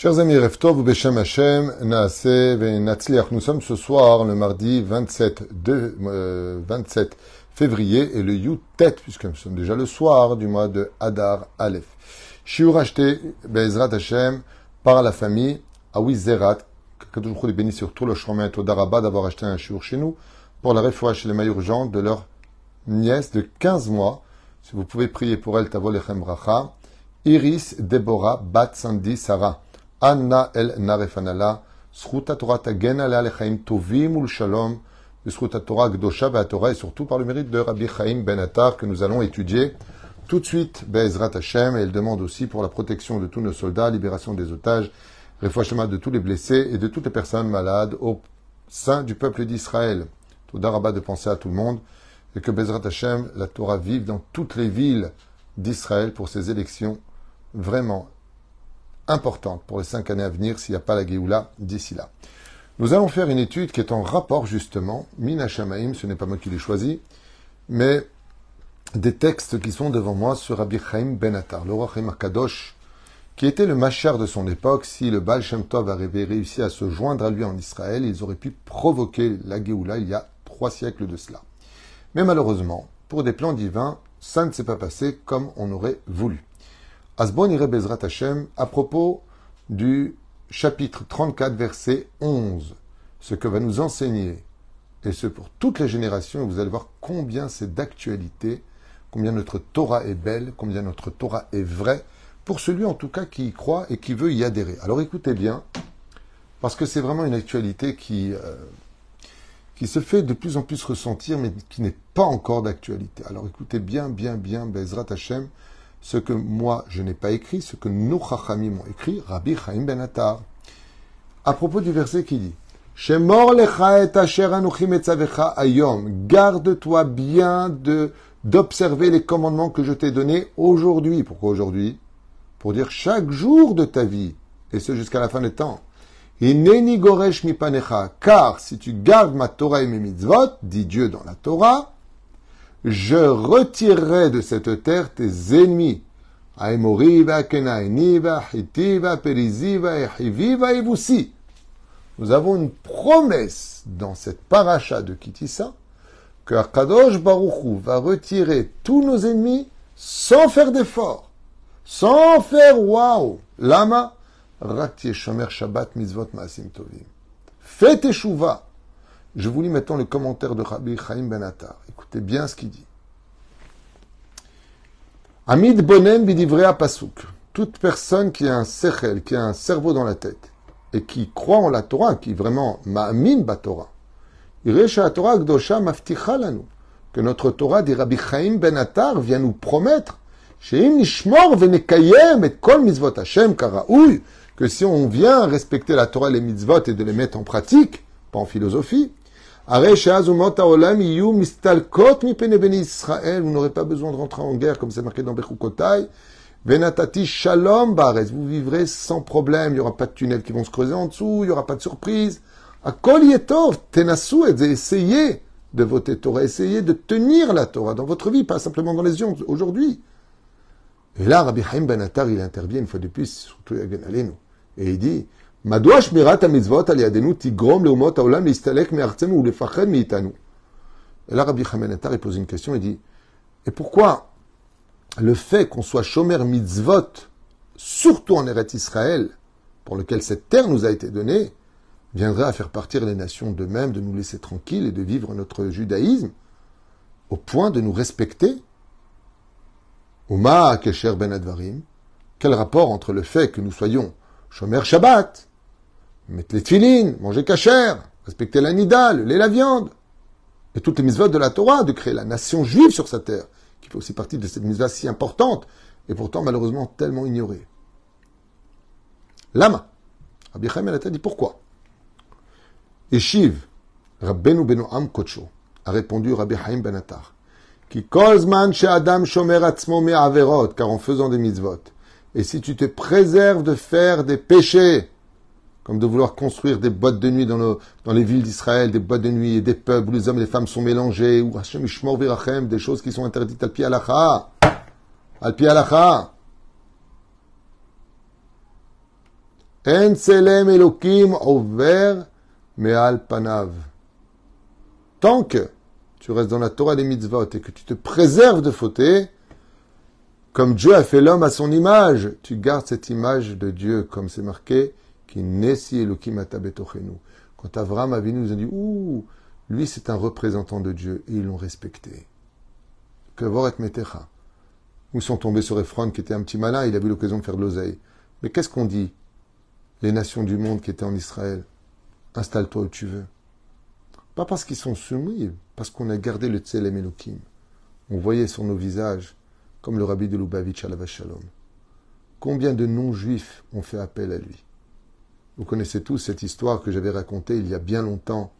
Chers amis, Reftov Beshem Hashem, Naase Natzliach. Nous sommes ce soir, le mardi 27, de, euh, 27 février, et le Yutet, puisque nous sommes déjà le soir du mois de Hadar Aleph. Shiur acheté, Bezrat par la famille, Awi Zerat, que toujours les bénis sur tout le chemin au Daraba d'avoir acheté un shiur chez nous, pour la réfoua chez les mailles urgentes de leur nièce de 15 mois. Si vous pouvez prier pour elle, Tavo Lechem Bracha. Iris Deborah Bat Sandy Sarah. Anna El Narefanala, Sruta Torah Tagen Ale Alechaim Tovim Ul Shalom, Sruta Torah Gdosha Torah et surtout par le mérite de Rabbi Chaim Ben Attar que nous allons étudier tout de suite, Be'ezrat Hashem, et elle demande aussi pour la protection de tous nos soldats, libération des otages, réfouachement de tous les blessés et de toutes les personnes malades au sein du peuple d'Israël. Tout d'Araba de penser à tout le monde et que Bezrat Hashem, la Torah vive dans toutes les villes d'Israël pour ces élections vraiment importante pour les cinq années à venir s'il n'y a pas la Géoula d'ici là. Nous allons faire une étude qui est en rapport justement, Mina Shamaim, ce n'est pas moi qui l'ai choisi, mais des textes qui sont devant moi sur Rabbi Chaim Ben Attar, le roi Kadosh, qui était le machar de son époque. Si le Baal Shem Tov avait réussi à se joindre à lui en Israël, ils auraient pu provoquer la Géoula il y a trois siècles de cela. Mais malheureusement, pour des plans divins, ça ne s'est pas passé comme on aurait voulu. Asbon Bezrat Hashem à propos du chapitre 34, verset 11, ce que va nous enseigner, et ce pour toutes les générations, vous allez voir combien c'est d'actualité, combien notre Torah est belle, combien notre Torah est vraie, pour celui en tout cas qui y croit et qui veut y adhérer. Alors écoutez bien, parce que c'est vraiment une actualité qui, euh, qui se fait de plus en plus ressentir, mais qui n'est pas encore d'actualité. Alors écoutez bien, bien, bien, Bezrat Hashem, ce que moi je n'ai pas écrit, ce que nos chachamim ont écrit, Rabbi Chaim Ben Attar. À propos du verset qui dit Shemor lecha et asher ayom. Garde-toi bien de d'observer les commandements que je t'ai donnés aujourd'hui. Pourquoi aujourd'hui? Pour dire chaque jour de ta vie, et ce jusqu'à la fin des temps. Ineni goresh mipanecha. Car si tu gardes ma Torah et mes mitzvot, dit Dieu dans la Torah, je retirerai de cette terre tes ennemis. Nous avons une promesse dans cette paracha de Kitissa que Akadosh Baruchou va retirer tous nos ennemis sans faire d'effort, sans faire waouh. Lama, Rakti Shomer Shabbat Mitzvot Maasim Tovim. Faites échouva. Je vous lis maintenant le commentaire de Rabbi Chaim Ben Attar. Écoutez bien ce qu'il dit. Amid bonem bidivrea pasuk. Toute personne qui a un sechel, qui a un cerveau dans la tête, et qui croit en la Torah, qui vraiment ma'amin ba Torah, gdosha mafticha lanu. Que notre Torah dit Rabbi Chaim Ben Attar vient nous promettre, que si on vient respecter la Torah et les mitzvot et de les mettre en pratique, pas en philosophie, vous n'aurez pas besoin de rentrer en guerre comme c'est marqué dans Bechukotai. Venatati shalom bares. Vous vivrez sans problème. Il n'y aura pas de tunnels qui vont se creuser en dessous. Il n'y aura pas de surprise. Akol. Tenasu et essayez de voter Torah. Essayez de tenir la Torah dans votre vie, pas simplement dans les yeux aujourd'hui. Et là, Rabbi Haim Ben Attar, il intervient une fois de plus, surtout Yagen Alenu. Et il dit, מדוע שמירת המצוות על ידינו תגרום לאומות העולם להסתלק מארצנו ולפחד מאיתנו? Et là, Rabbi Chamenatar, il pose une question, il dit, et pourquoi le fait qu'on soit chomer mitzvot, surtout en Eretz Israël, pour lequel cette terre nous a été donnée, viendrait à faire partir les nations d'eux-mêmes, de nous laisser tranquilles et de vivre notre judaïsme, au point de nous respecter Uma Kesher Ben Advarim, quel rapport entre le fait que nous soyons Shomer Shabbat, mettre les tfilines, manger cachère, respecter la nidale, le la viande, et toutes les mitzvot de la Torah, de créer la nation juive sur sa terre, qui fait aussi partie de cette mitzvah si importante, et pourtant malheureusement tellement ignorée. Lama. Rabbi Chaim a dit pourquoi Eshiv, Rabbenu Benoam Kocho, a répondu Rabbi Chaim Ben Attar, qui kozman chez Adam shomer averot, car en faisant des mitzvot, et si tu te préserves de faire des péchés, comme de vouloir construire des boîtes de nuit dans, les villes d'Israël, des boîtes de nuit et des pubs où les hommes et les femmes sont mélangés, ou Hashem des choses qui sont interdites al pi alacha. En selem elokim over me'al panav. Tant que tu restes dans la Torah des mitzvot et que tu te préserves de fauter, comme Dieu a fait l'homme à son image, tu gardes cette image de Dieu, comme c'est marqué, qui si Elohim Quand Avram a venu, nous a dit, ouh, lui c'est un représentant de Dieu, et ils l'ont respecté. Que voret metecha. Où sont tombés sur Ephron, qui était un petit malin, il a eu l'occasion de faire de l'oseille. Mais qu'est-ce qu'on dit Les nations du monde qui étaient en Israël, installe-toi où tu veux. Pas parce qu'ils sont soumis, parce qu'on a gardé le Tselem Elohim. On voyait sur nos visages, comme le rabbi de Lubavitch à la Shalom. Combien de non-juifs ont fait appel à lui? Vous connaissez tous cette histoire que j'avais racontée il y a bien longtemps,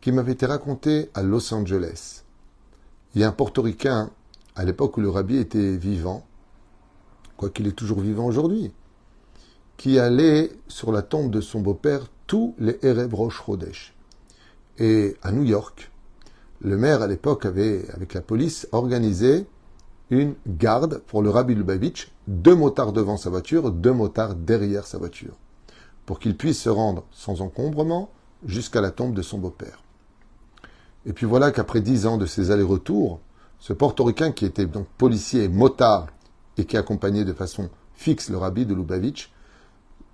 qui m'avait été racontée à Los Angeles. Il y a un portoricain, à l'époque où le rabbi était vivant, quoiqu'il est toujours vivant aujourd'hui, qui allait sur la tombe de son beau-père tous les Erev Rosh. Et à New York, le maire à l'époque avait, avec la police, organisé une garde pour le Rabbi Lubavitch, deux motards devant sa voiture, deux motards derrière sa voiture, pour qu'il puisse se rendre sans encombrement jusqu'à la tombe de son beau-père. Et puis voilà qu'après dix ans de ces allers-retours, ce portoricain qui était donc policier et motard et qui accompagnait de façon fixe le rabbi de Lubavitch,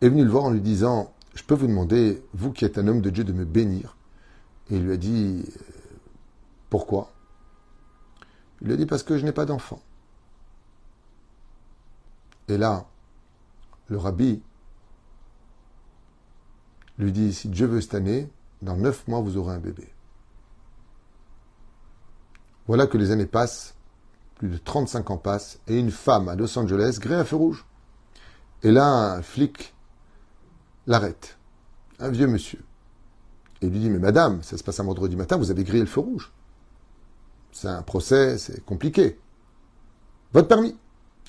est venu le voir en lui disant Je peux vous demander, vous qui êtes un homme de Dieu, de me bénir et il lui a dit Pourquoi? Il lui a dit Parce que je n'ai pas d'enfant. Et là, le rabbi lui dit Si Dieu veut cette année, dans neuf mois, vous aurez un bébé. Voilà que les années passent, plus de 35 ans passent, et une femme à Los Angeles grée un feu rouge. Et là, un flic l'arrête. Un vieux monsieur. Et lui dit, mais madame, ça se passe un vendredi matin, vous avez grillé le feu rouge. C'est un procès, c'est compliqué. Votre permis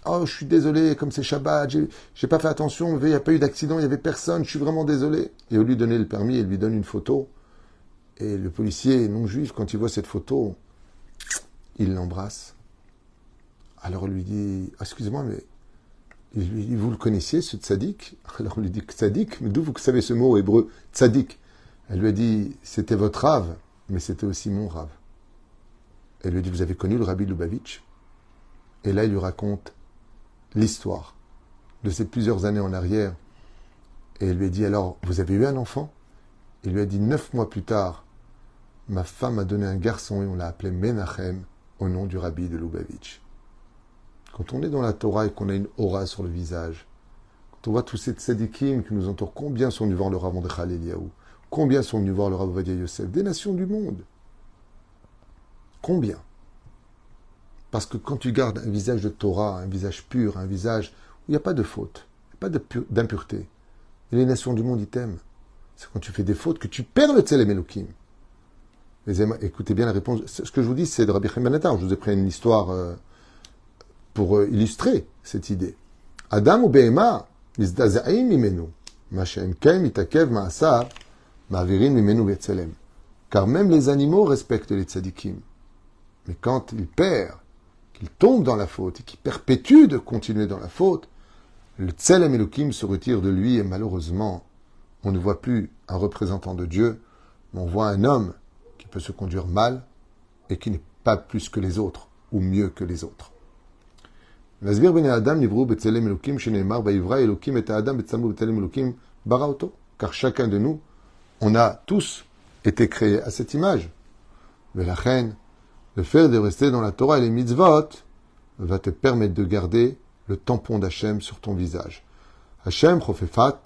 Oh, je suis désolé, comme c'est Shabbat, j'ai pas fait attention, il n'y a pas eu d'accident, il n'y avait personne, je suis vraiment désolé. Et au lieu de donner le permis, il lui donne une photo. Et le policier non juif, quand il voit cette photo, il l'embrasse. Alors il lui dit, excusez-moi, mais il lui dit, vous le connaissiez, ce tzaddik? Alors on lui dit, tzaddik, mais d'où vous savez ce mot hébreu, tzaddik? Elle lui a dit, c'était votre rave, mais c'était aussi mon rave. Elle lui a dit, vous avez connu le rabbi Lubavitch? Et là, il lui raconte l'histoire de ces plusieurs années en arrière. Et elle lui a dit, alors, vous avez eu un enfant? Il lui a dit, neuf mois plus tard, ma femme a donné un garçon et on l'a appelé Menachem au nom du rabbi de Lubavitch. Quand on est dans la Torah et qu'on a une aura sur le visage, quand on voit tous ces tzadikim qui nous entourent, combien sont venus voir le Rav de Khalil Combien sont venus voir le Rav Yosef? Des nations du monde. Combien? Parce que quand tu gardes un visage de Torah, un visage pur, un visage où il n'y a pas de faute, pas d'impureté, et les nations du monde, ils t'aiment. C'est quand tu fais des fautes que tu perds le Tselem Elohim. Écoutez bien la réponse. Ce que je vous dis, c'est de Rabbi Chaim Je vous ai pris une histoire euh, pour euh, illustrer cette idée. Adam ou Behema, imenu. Mashem kem itakev. Car même les animaux respectent les tzadikim. Mais quand il perd, qu'il tombe dans la faute et qu'il perpétue de continuer dans la faute, le tzelem Elohim se retire de lui et malheureusement, on ne voit plus un représentant de Dieu, mais on voit un homme qui peut se conduire mal et qui n'est pas plus que les autres ou mieux que les autres. Car chacun de nous on a tous été créés à cette image. Mais la reine, le fait de rester dans la Torah et les mitzvot va te permettre de garder le tampon d'Hachem sur ton visage. Hachem chofefat,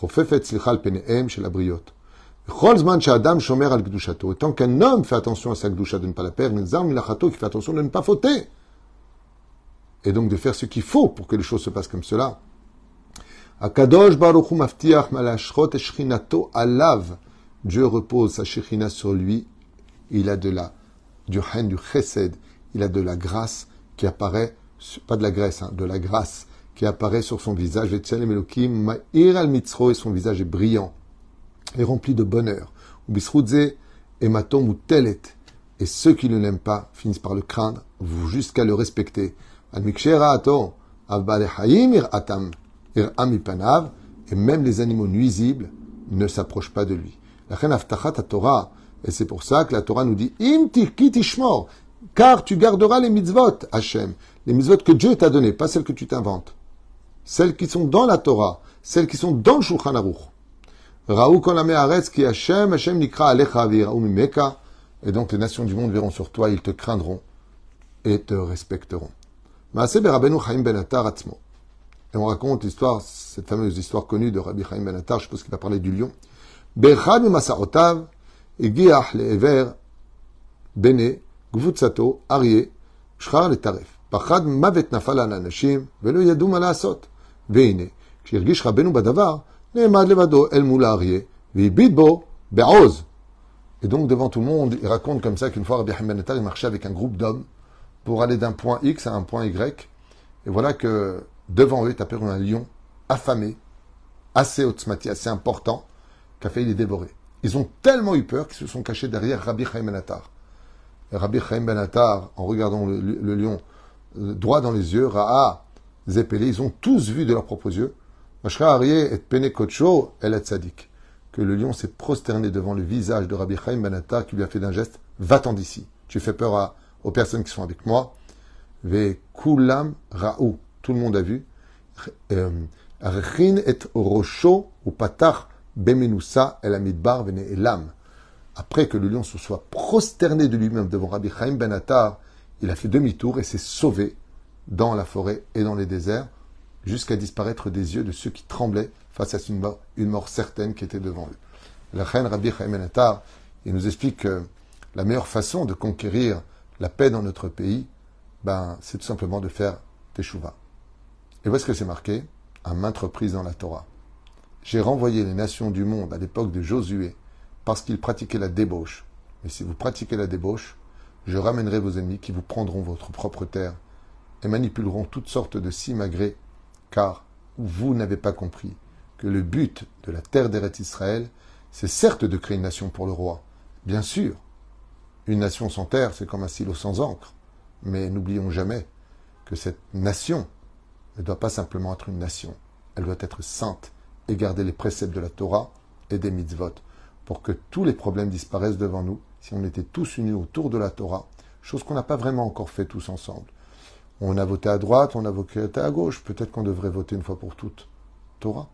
chofefet slichal penehem chez la briote. shomer al gdushato. Tant qu'un homme fait attention à sa gdusha de ne pas la perdre, qui fait attention de ne pas fauter. Et donc de faire ce qu'il faut pour que les choses se passent comme cela. Dieu repose sa shechina sur lui. Il a de la, du hain, du chesed. Il a de la grâce qui apparaît, pas de la graisse, hein, de la grâce qui apparaît sur son visage. Ma'ir al mitzro et son visage est brillant et rempli de bonheur. Ubisrudze et matom ou. Et ceux qui ne l'aiment pas finissent par le craindre jusqu'à le respecter. Al mikshera ato, ir atam. Et Et même les animaux nuisibles ne s'approchent pas de lui. La Torah, et c'est pour ça que la Torah nous dit Im tishmor, car tu garderas les mitzvot, Hachem, les mitzvot que Dieu t'a données, pas celles que tu t'inventes, celles qui sont dans la Torah, celles qui sont dans le Shulchan Aruch. Raou qui Hachem, Hachem nikra alecha mimeka, et donc les nations du monde verront sur toi, ils te craindront et te respecteront. Ben Et on raconte l'histoire, cette fameuse histoire connue de Rabbi Chaim ben Attar, je suppose qu'il va parler du lion Bechad Masarotav, הגיח לעבר בני קבוצתו אריה שחר לטרף. פחד מוות נפל על האנשים ולא ידעו מה לעשות. והנה, כשהרגיש רבנו בדבר, נעמד לבדו אל מול האריה והביט בו בעוז. Et donc, devant tout le monde, il raconte comme ça qu'une fois, Rabbi Haim il marchait avec un groupe d'hommes pour aller d'un point X à un point Y. Et voilà que devant eux est apparu un lion affamé, assez otzmati, assez important, qui a failli les dévorer. Ils ont tellement eu peur qu'ils se sont cachés derrière Rabbi Chaim Ben Attar. Rabbi Chaim Ben Attar, en regardant le, lion euh, droit dans les yeux, Ra'a, Zepelé, ils ont tous vu de leurs propres yeux, et Pene El que le lion s'est prosterné devant le visage de Rabbi Chaim Ben Attar qui lui a fait d'un geste, va-t'en d'ici. Tu fais peur aux personnes qui sont avec moi. Ve Kulam Ra'u, tout le monde a vu. Euh, et Rosho ou Patach Bemenusa el Amidbar vene elam. Après que le lion se soit prosterné de lui-même devant Rabbi Chaim ben Attar, il a fait demi-tour et s'est sauvé dans la forêt et dans les déserts, jusqu'à disparaître des yeux de ceux qui tremblaient face à une mort, certaine qui était devant eux. La reine Rabbi Chaim ben Attar, il nous explique que la meilleure façon de conquérir la paix dans notre pays, ben, c'est tout simplement de faire teshuva. Et voici ce que c'est marqué? À maintes reprises dans la Torah. J'ai renvoyé les nations du monde à l'époque de Josué parce qu'ils pratiquaient la débauche. Mais si vous pratiquez la débauche, je ramènerai vos ennemis qui vous prendront votre propre terre et manipuleront toutes sortes de simagrées, car vous n'avez pas compris que le but de la terre d'Eretz Israël, c'est certes de créer une nation pour le roi. Bien sûr, une nation sans terre, c'est comme un silo sans encre. Mais n'oublions jamais que cette nation ne doit pas simplement être une nation, elle doit être sainte et garder les préceptes de la Torah et des mitzvot, pour que tous les problèmes disparaissent devant nous, si on était tous unis autour de la Torah, chose qu'on n'a pas vraiment encore fait tous ensemble. On a voté à droite, on a voté à gauche, peut-être qu'on devrait voter une fois pour toutes Torah.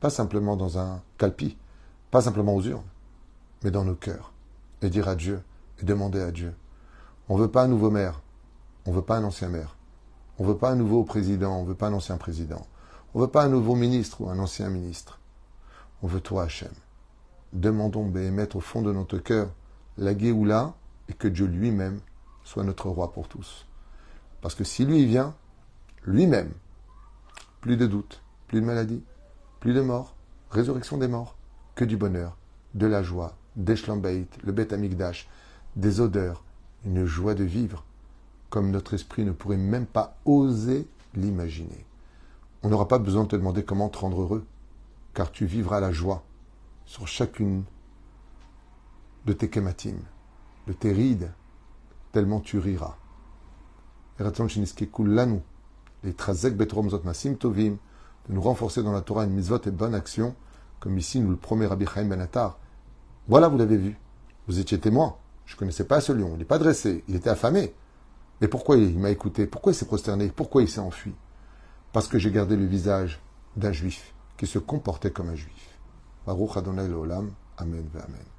Pas simplement dans un calpi, pas simplement aux urnes, mais dans nos cœurs. Et dire à Dieu, et demander à Dieu. On ne veut pas un nouveau maire, on ne veut pas un ancien maire, on ne veut pas un nouveau président, on ne veut pas un ancien président. On ne veut pas un nouveau ministre ou un ancien ministre. On veut toi, Hachem. Demandons, mettre au fond de notre cœur la Géoula et que Dieu lui-même soit notre roi pour tous. Parce que si lui vient, lui-même, plus de doute, plus de maladie, plus de mort, résurrection des morts, que du bonheur, de la joie, des le bête amigdash, des odeurs, une joie de vivre, comme notre esprit ne pourrait même pas oser l'imaginer. On n'aura pas besoin de te demander comment te rendre heureux, car tu vivras la joie sur chacune de tes kématim, de tes rides, tellement tu riras. Les de nous renforcer dans la Torah une mitzvot et bonne action, comme ici nous le promet Rabbi Chaim Ben Voilà, vous l'avez vu. Vous étiez témoin. Je ne connaissais pas ce lion. Il n'est pas dressé. Il était affamé. Mais pourquoi il m'a écouté? Pourquoi il s'est prosterné? Pourquoi il s'est enfui? Parce que j'ai gardé le visage d'un juif qui se comportait comme un juif. Baruch Adonai Amen Amen.